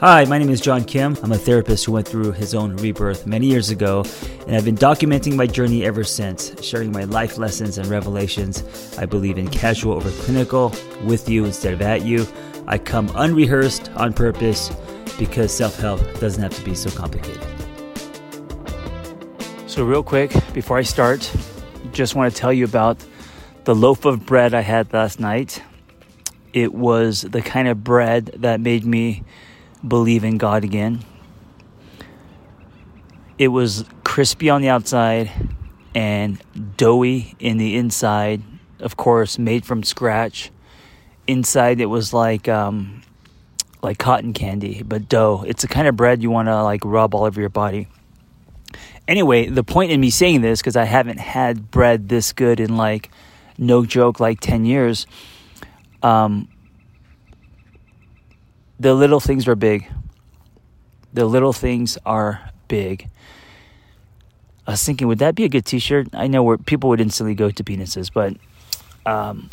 Hi, my name is John Kim. I'm a therapist who went through his own rebirth many years ago, and I've been documenting my journey ever since, sharing my life lessons and revelations. I believe in casual over clinical, with you instead of at you. I come unrehearsed on purpose because self help doesn't have to be so complicated. So, real quick, before I start, just want to tell you about the loaf of bread I had last night. It was the kind of bread that made me believe in God again. It was crispy on the outside and doughy in the inside, of course, made from scratch. Inside, it was like um, like cotton candy, but dough. It's the kind of bread you want to like rub all over your body. Anyway, the point in me saying this because I haven't had bread this good in like no joke like ten years. Um, the little things are big. The little things are big. I was thinking, would that be a good T-shirt? I know where people would instantly go to penises, but um,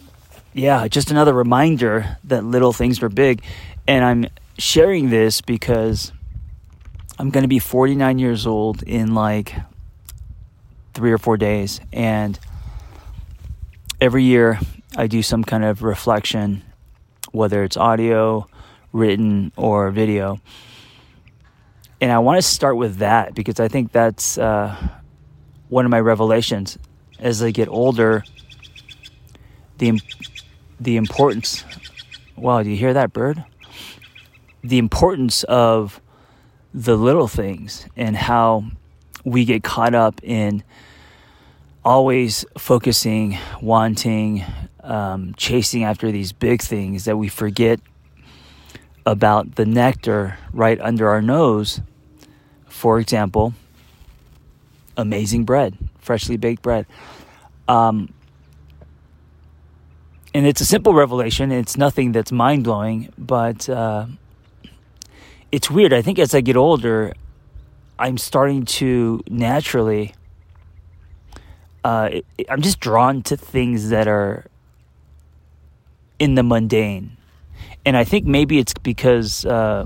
yeah, just another reminder that little things are big. And I'm sharing this because I'm going to be 49 years old in like three or four days, and every year I do some kind of reflection, whether it's audio written or video. And I want to start with that because I think that's uh, one of my revelations. As I get older, the the importance. Wow, do you hear that bird? The importance of the little things and how we get caught up in always focusing, wanting, um, chasing after these big things that we forget about the nectar right under our nose. For example, amazing bread, freshly baked bread. Um, and it's a simple revelation. It's nothing that's mind blowing, but uh, it's weird. I think as I get older, I'm starting to naturally. Uh, I'm just drawn to things that are in the mundane and I think maybe it's because uh,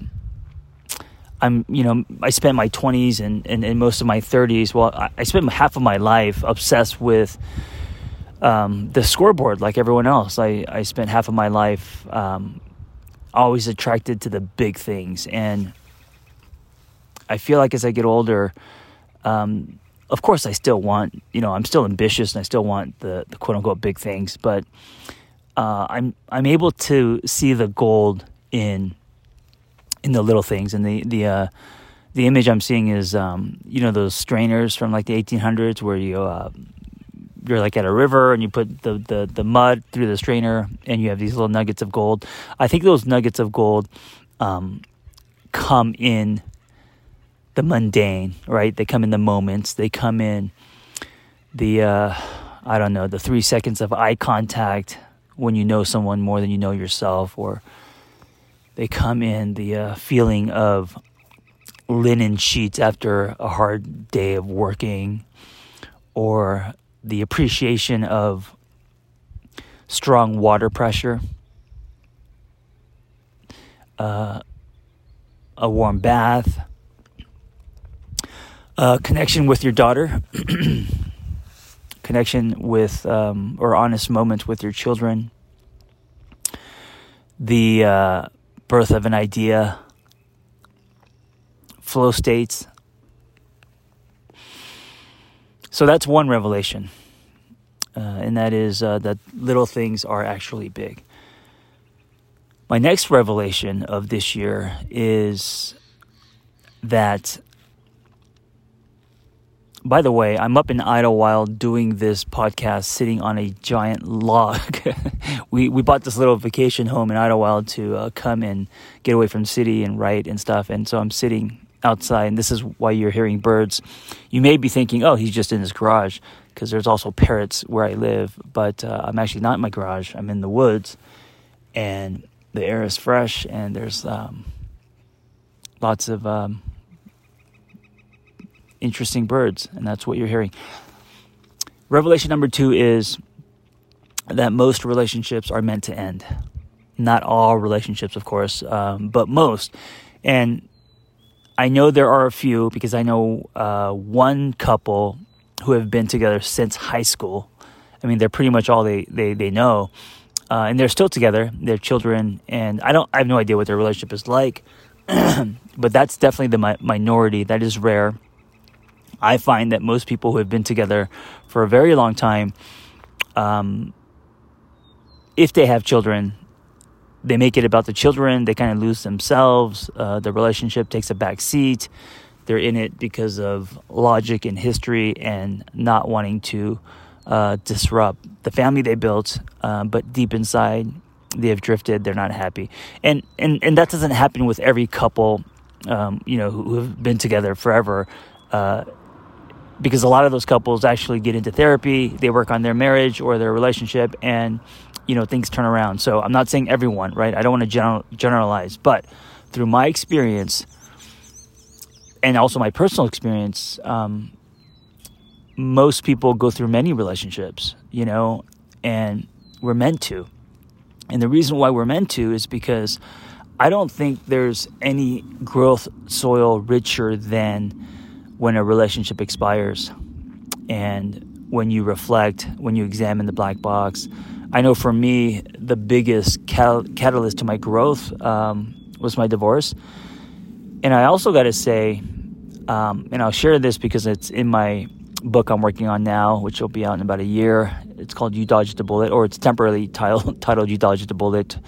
I'm, you know, I spent my 20s and, and, and most of my 30s. Well, I, spent half of my life obsessed with um, the scoreboard, like everyone else. I, I spent half of my life um, always attracted to the big things, and I feel like as I get older, um, of course, I still want, you know, I'm still ambitious and I still want the, the quote unquote big things, but uh, I'm I'm able to see the gold in in the little things, and the the uh, the image I'm seeing is um, you know those strainers from like the 1800s where you uh, you're like at a river and you put the, the the mud through the strainer and you have these little nuggets of gold. I think those nuggets of gold um, come in the mundane, right? They come in the moments. They come in the uh, I don't know the three seconds of eye contact when you know someone more than you know yourself, or they come in the uh, feeling of linen sheets after a hard day of working, or the appreciation of strong water pressure, uh, a warm bath, a connection with your daughter. connection with um, or honest moments with your children, the uh, birth of an idea, flow states. So that's one revelation, uh, and that is uh, that little things are actually big. My next revelation of this year is that by the way, I'm up in Idyllwild doing this podcast sitting on a giant log. we we bought this little vacation home in Idyllwild to uh, come and get away from city and write and stuff. And so I'm sitting outside, and this is why you're hearing birds. You may be thinking, "Oh, he's just in his garage," because there's also parrots where I live. But uh, I'm actually not in my garage. I'm in the woods, and the air is fresh, and there's um, lots of um, interesting birds, and that's what you're hearing. Revelation number two is that most relationships are meant to end. Not all relationships, of course, um, but most. And I know there are a few because I know uh, one couple who have been together since high school. I mean, they're pretty much all they, they, they know. Uh, and they're still together, they're children, and I don't, I have no idea what their relationship is like, but that's definitely the mi- minority. That is rare. I find that most people who have been together for a very long time, um, if they have children, they make it about the children. They kind of lose themselves. Uh, the relationship takes a back seat. They're in it because of logic and history and not wanting to uh, disrupt the family they built. Uh, but deep inside, they have drifted. They're not happy, and and and that doesn't happen with every couple. Um, you know, who, who have been together forever uh, because a lot of those couples actually get into therapy, they work on their marriage or their relationship, and you know things turn around. So I'm not saying everyone, right? I don't want to general, generalize, but through my experience and also my personal experience, um, most people go through many relationships, you know, and we're meant to. And the reason why we're meant to is because I don't think there's any growth soil richer than when a relationship expires and when you reflect, when you examine the black box, I know for me, the biggest cal- catalyst to my growth um, was my divorce. And I also got to say, um, and I'll share this because it's in my book I'm working on now, which will be out in about a year. It's called You Dodged the Bullet, or it's temporarily titled, titled You Dodged the Bullet.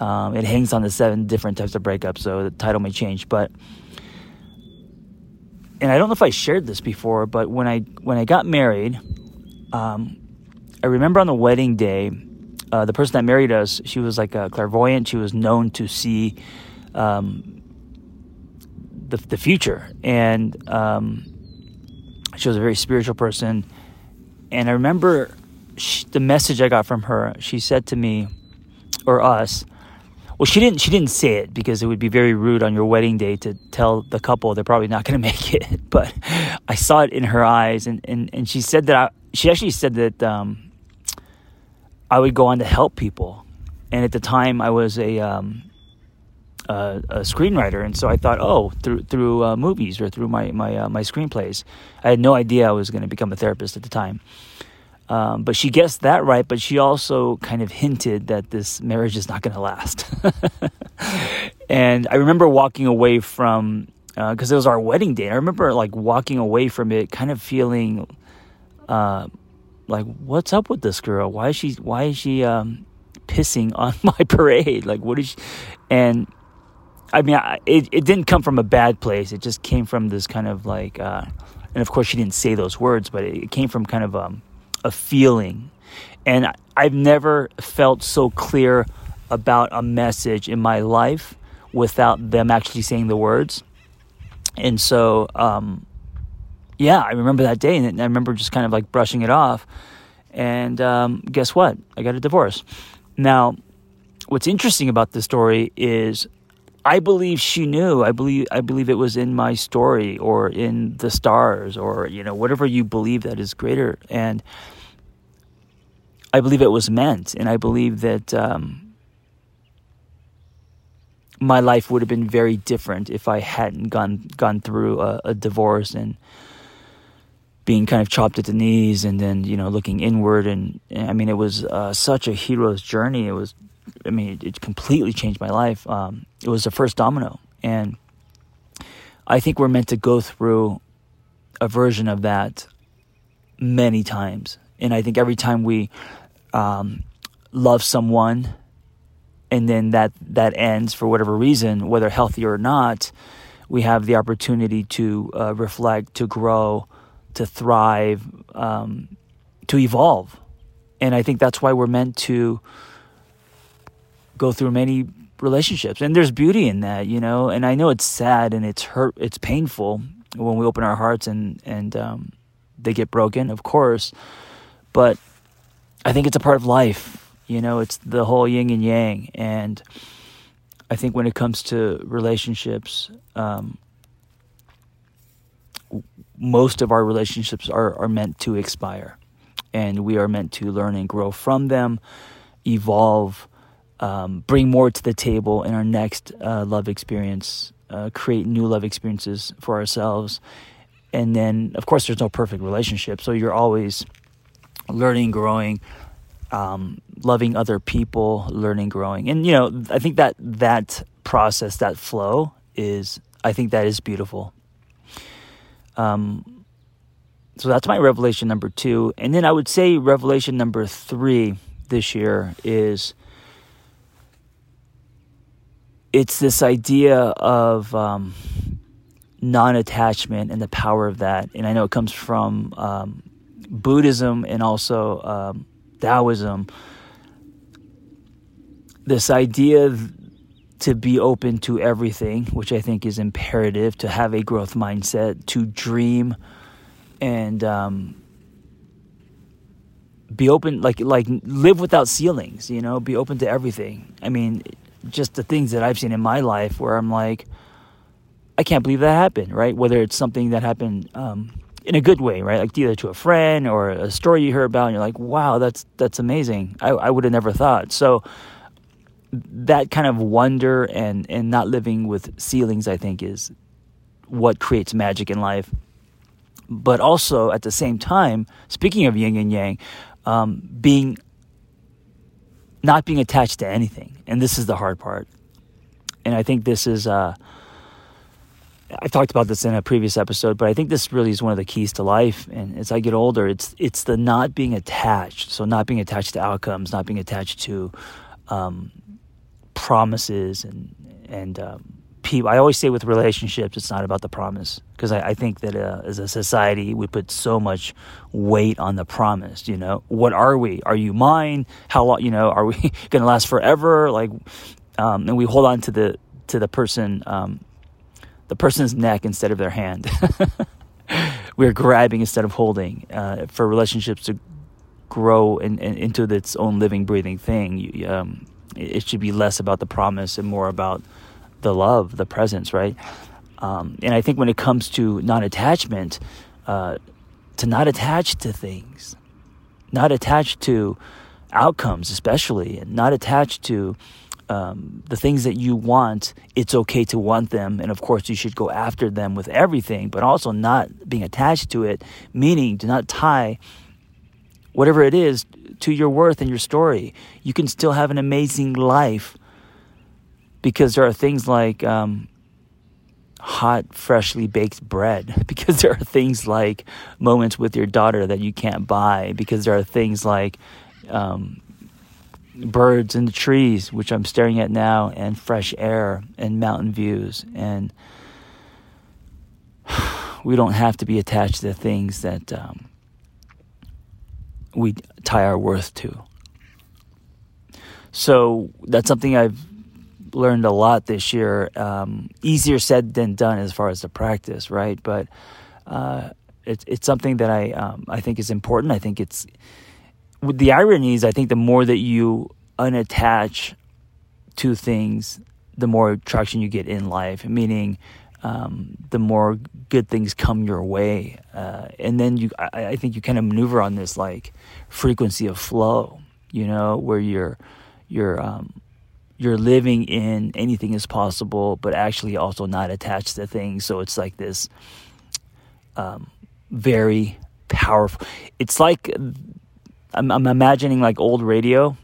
Um, it hangs on the seven different types of breakups, so the title may change. But and I don't know if I shared this before, but when I when I got married, um, I remember on the wedding day, uh, the person that married us, she was like a clairvoyant. She was known to see um, the, the future. And um, she was a very spiritual person. And I remember she, the message I got from her. She said to me, or us, well, she didn't. She didn't say it because it would be very rude on your wedding day to tell the couple they're probably not going to make it. But I saw it in her eyes, and, and, and she said that I, she actually said that um, I would go on to help people. And at the time, I was a, um, a, a screenwriter, and so I thought, oh, through through uh, movies or through my my uh, my screenplays. I had no idea I was going to become a therapist at the time. Um, but she guessed that right. But she also kind of hinted that this marriage is not going to last. and I remember walking away from because uh, it was our wedding day. I remember like walking away from it, kind of feeling uh, like what's up with this girl why is she why is she um, pissing on my parade like what is she and i mean I, it, it didn't come from a bad place it just came from this kind of like uh, and of course she didn't say those words but it, it came from kind of um, a feeling and i've never felt so clear about a message in my life without them actually saying the words and so um, yeah, I remember that day, and I remember just kind of like brushing it off. And um, guess what? I got a divorce. Now, what's interesting about this story is I believe she knew. I believe I believe it was in my story or in the stars or you know whatever you believe that is greater. And I believe it was meant, and I believe that um, my life would have been very different if I hadn't gone gone through a, a divorce and being kind of chopped at the knees and then you know looking inward and I mean it was uh, such a hero's journey. It was, I mean, it, it completely changed my life. Um, it was the first domino, and I think we're meant to go through a version of that many times. And I think every time we um, love someone, and then that that ends for whatever reason, whether healthy or not, we have the opportunity to uh, reflect, to grow to thrive, um, to evolve. And I think that's why we're meant to go through many relationships. And there's beauty in that, you know. And I know it's sad and it's hurt, it's painful when we open our hearts and and um, they get broken, of course. But I think it's a part of life. You know, it's the whole yin and yang. And I think when it comes to relationships, um, most of our relationships are, are meant to expire. And we are meant to learn and grow from them, evolve, um, bring more to the table in our next uh, love experience uh, create new love experiences for ourselves. And then, of course, there's no perfect relationship, so you're always learning, growing, um, loving other people, learning, growing, and you know, I think that that process, that flow, is I think that is beautiful. Um, so that's my revelation number two, and then I would say revelation number three this year is it's this idea of um, non-attachment and the power of that, and I know it comes from um, Buddhism and also um, Taoism, this idea to be open to everything, which I think is imperative to have a growth mindset, to dream and um, be open, like like live without ceilings. You know, be open to everything. I mean, just the things that I've seen in my life where I'm like, I can't believe that happened. Right? Whether it's something that happened. Um, in a good way, right? Like either to a friend or a story you heard about, and you're like, "Wow, that's that's amazing." I, I would have never thought. So that kind of wonder and and not living with ceilings, I think, is what creates magic in life. But also at the same time, speaking of yin and yang, um, being not being attached to anything, and this is the hard part. And I think this is. Uh, I talked about this in a previous episode, but I think this really is one of the keys to life. And as I get older, it's it's the not being attached. So not being attached to outcomes, not being attached to um, promises and and um, people. I always say with relationships, it's not about the promise because I, I, think that uh, as a society we put so much weight on the promise. You know, what are we? Are you mine? How long? You know, are we going to last forever? Like, um, and we hold on to the to the person um, the person's neck instead of their hand. We're grabbing instead of holding. Uh, for relationships to grow in, in, into its own living, breathing thing, you, um, it should be less about the promise and more about the love, the presence, right? Um, and I think when it comes to non attachment, uh, to not attach to things, not attached to outcomes, especially, and not attached to um, the things that you want, it's okay to want them. And of course, you should go after them with everything, but also not being attached to it, meaning do not tie whatever it is to your worth and your story. You can still have an amazing life because there are things like um, hot, freshly baked bread, because there are things like moments with your daughter that you can't buy, because there are things like um, birds in the trees, which I'm staring at now, and fresh air and mountain views. And we don't have to be attached to the things that um, we tie our worth to. So that's something I've learned a lot this year. Um, easier said than done as far as the practice, right? But uh, it's it's something that I um, I think is important. I think it's the irony is, I think the more that you unattach to things, the more traction you get in life. Meaning, um, the more good things come your way, uh, and then you, I, I, think you kind of maneuver on this like frequency of flow. You know, where you're, you're, um, you're living in anything is possible, but actually also not attached to things. So it's like this, um, very powerful. It's like I'm, I'm imagining like old radio,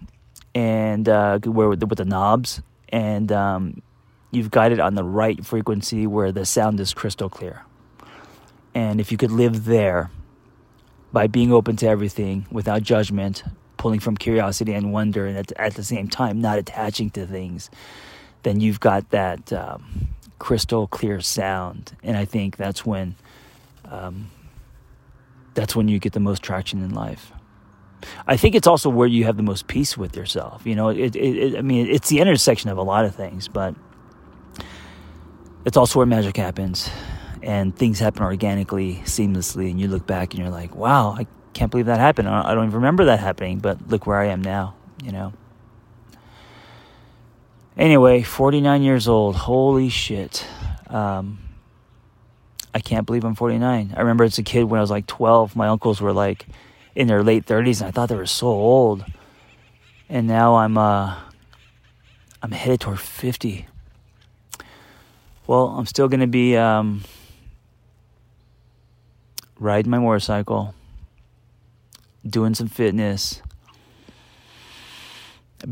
and uh, where with the, with the knobs, and um, you've got it on the right frequency where the sound is crystal clear. And if you could live there by being open to everything without judgment, pulling from curiosity and wonder, and at, at the same time not attaching to things, then you've got that um, crystal clear sound. And I think that's when um, that's when you get the most traction in life. I think it's also where you have the most peace with yourself. You know, it, it, it, I mean, it's the intersection of a lot of things, but it's also where magic happens and things happen organically, seamlessly, and you look back and you're like, wow, I can't believe that happened. I don't even remember that happening, but look where I am now, you know. Anyway, 49 years old. Holy shit. Um, I can't believe I'm 49. I remember as a kid when I was like 12, my uncles were like, in their late 30s and I thought they were so old. And now I'm uh I'm headed toward 50. Well, I'm still going to be um, riding my motorcycle, doing some fitness,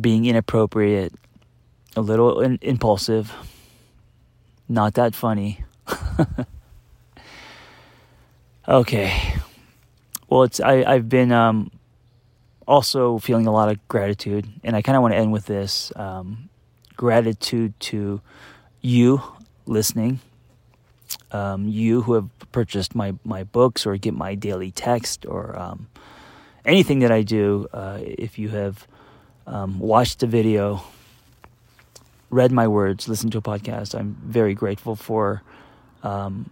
being inappropriate, a little in- impulsive, not that funny. okay. Well, it's I I've been um, also feeling a lot of gratitude, and I kind of want to end with this um, gratitude to you listening, um, you who have purchased my my books or get my daily text or um, anything that I do. Uh, if you have um, watched a video, read my words, listened to a podcast, I'm very grateful for um,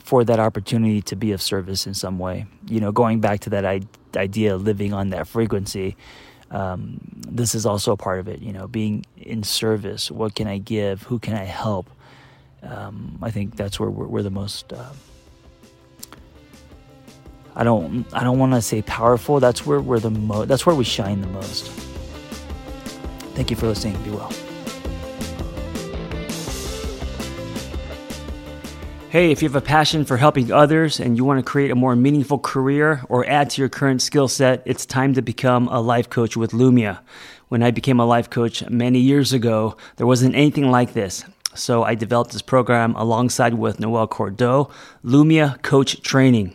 for that opportunity to be of service in some way. You know, going back to that I- idea of living on that frequency, um, this is also a part of it. You know, being in service. What can I give? Who can I help? Um, I think that's where we're, we're the most. Uh, I don't. I don't want to say powerful. That's where we're the most. That's where we shine the most. Thank you for listening. Be well. Hey, if you have a passion for helping others and you want to create a more meaningful career or add to your current skill set, it's time to become a life coach with Lumia. When I became a life coach many years ago, there wasn't anything like this. So I developed this program alongside with Noelle Cordeaux, Lumia Coach Training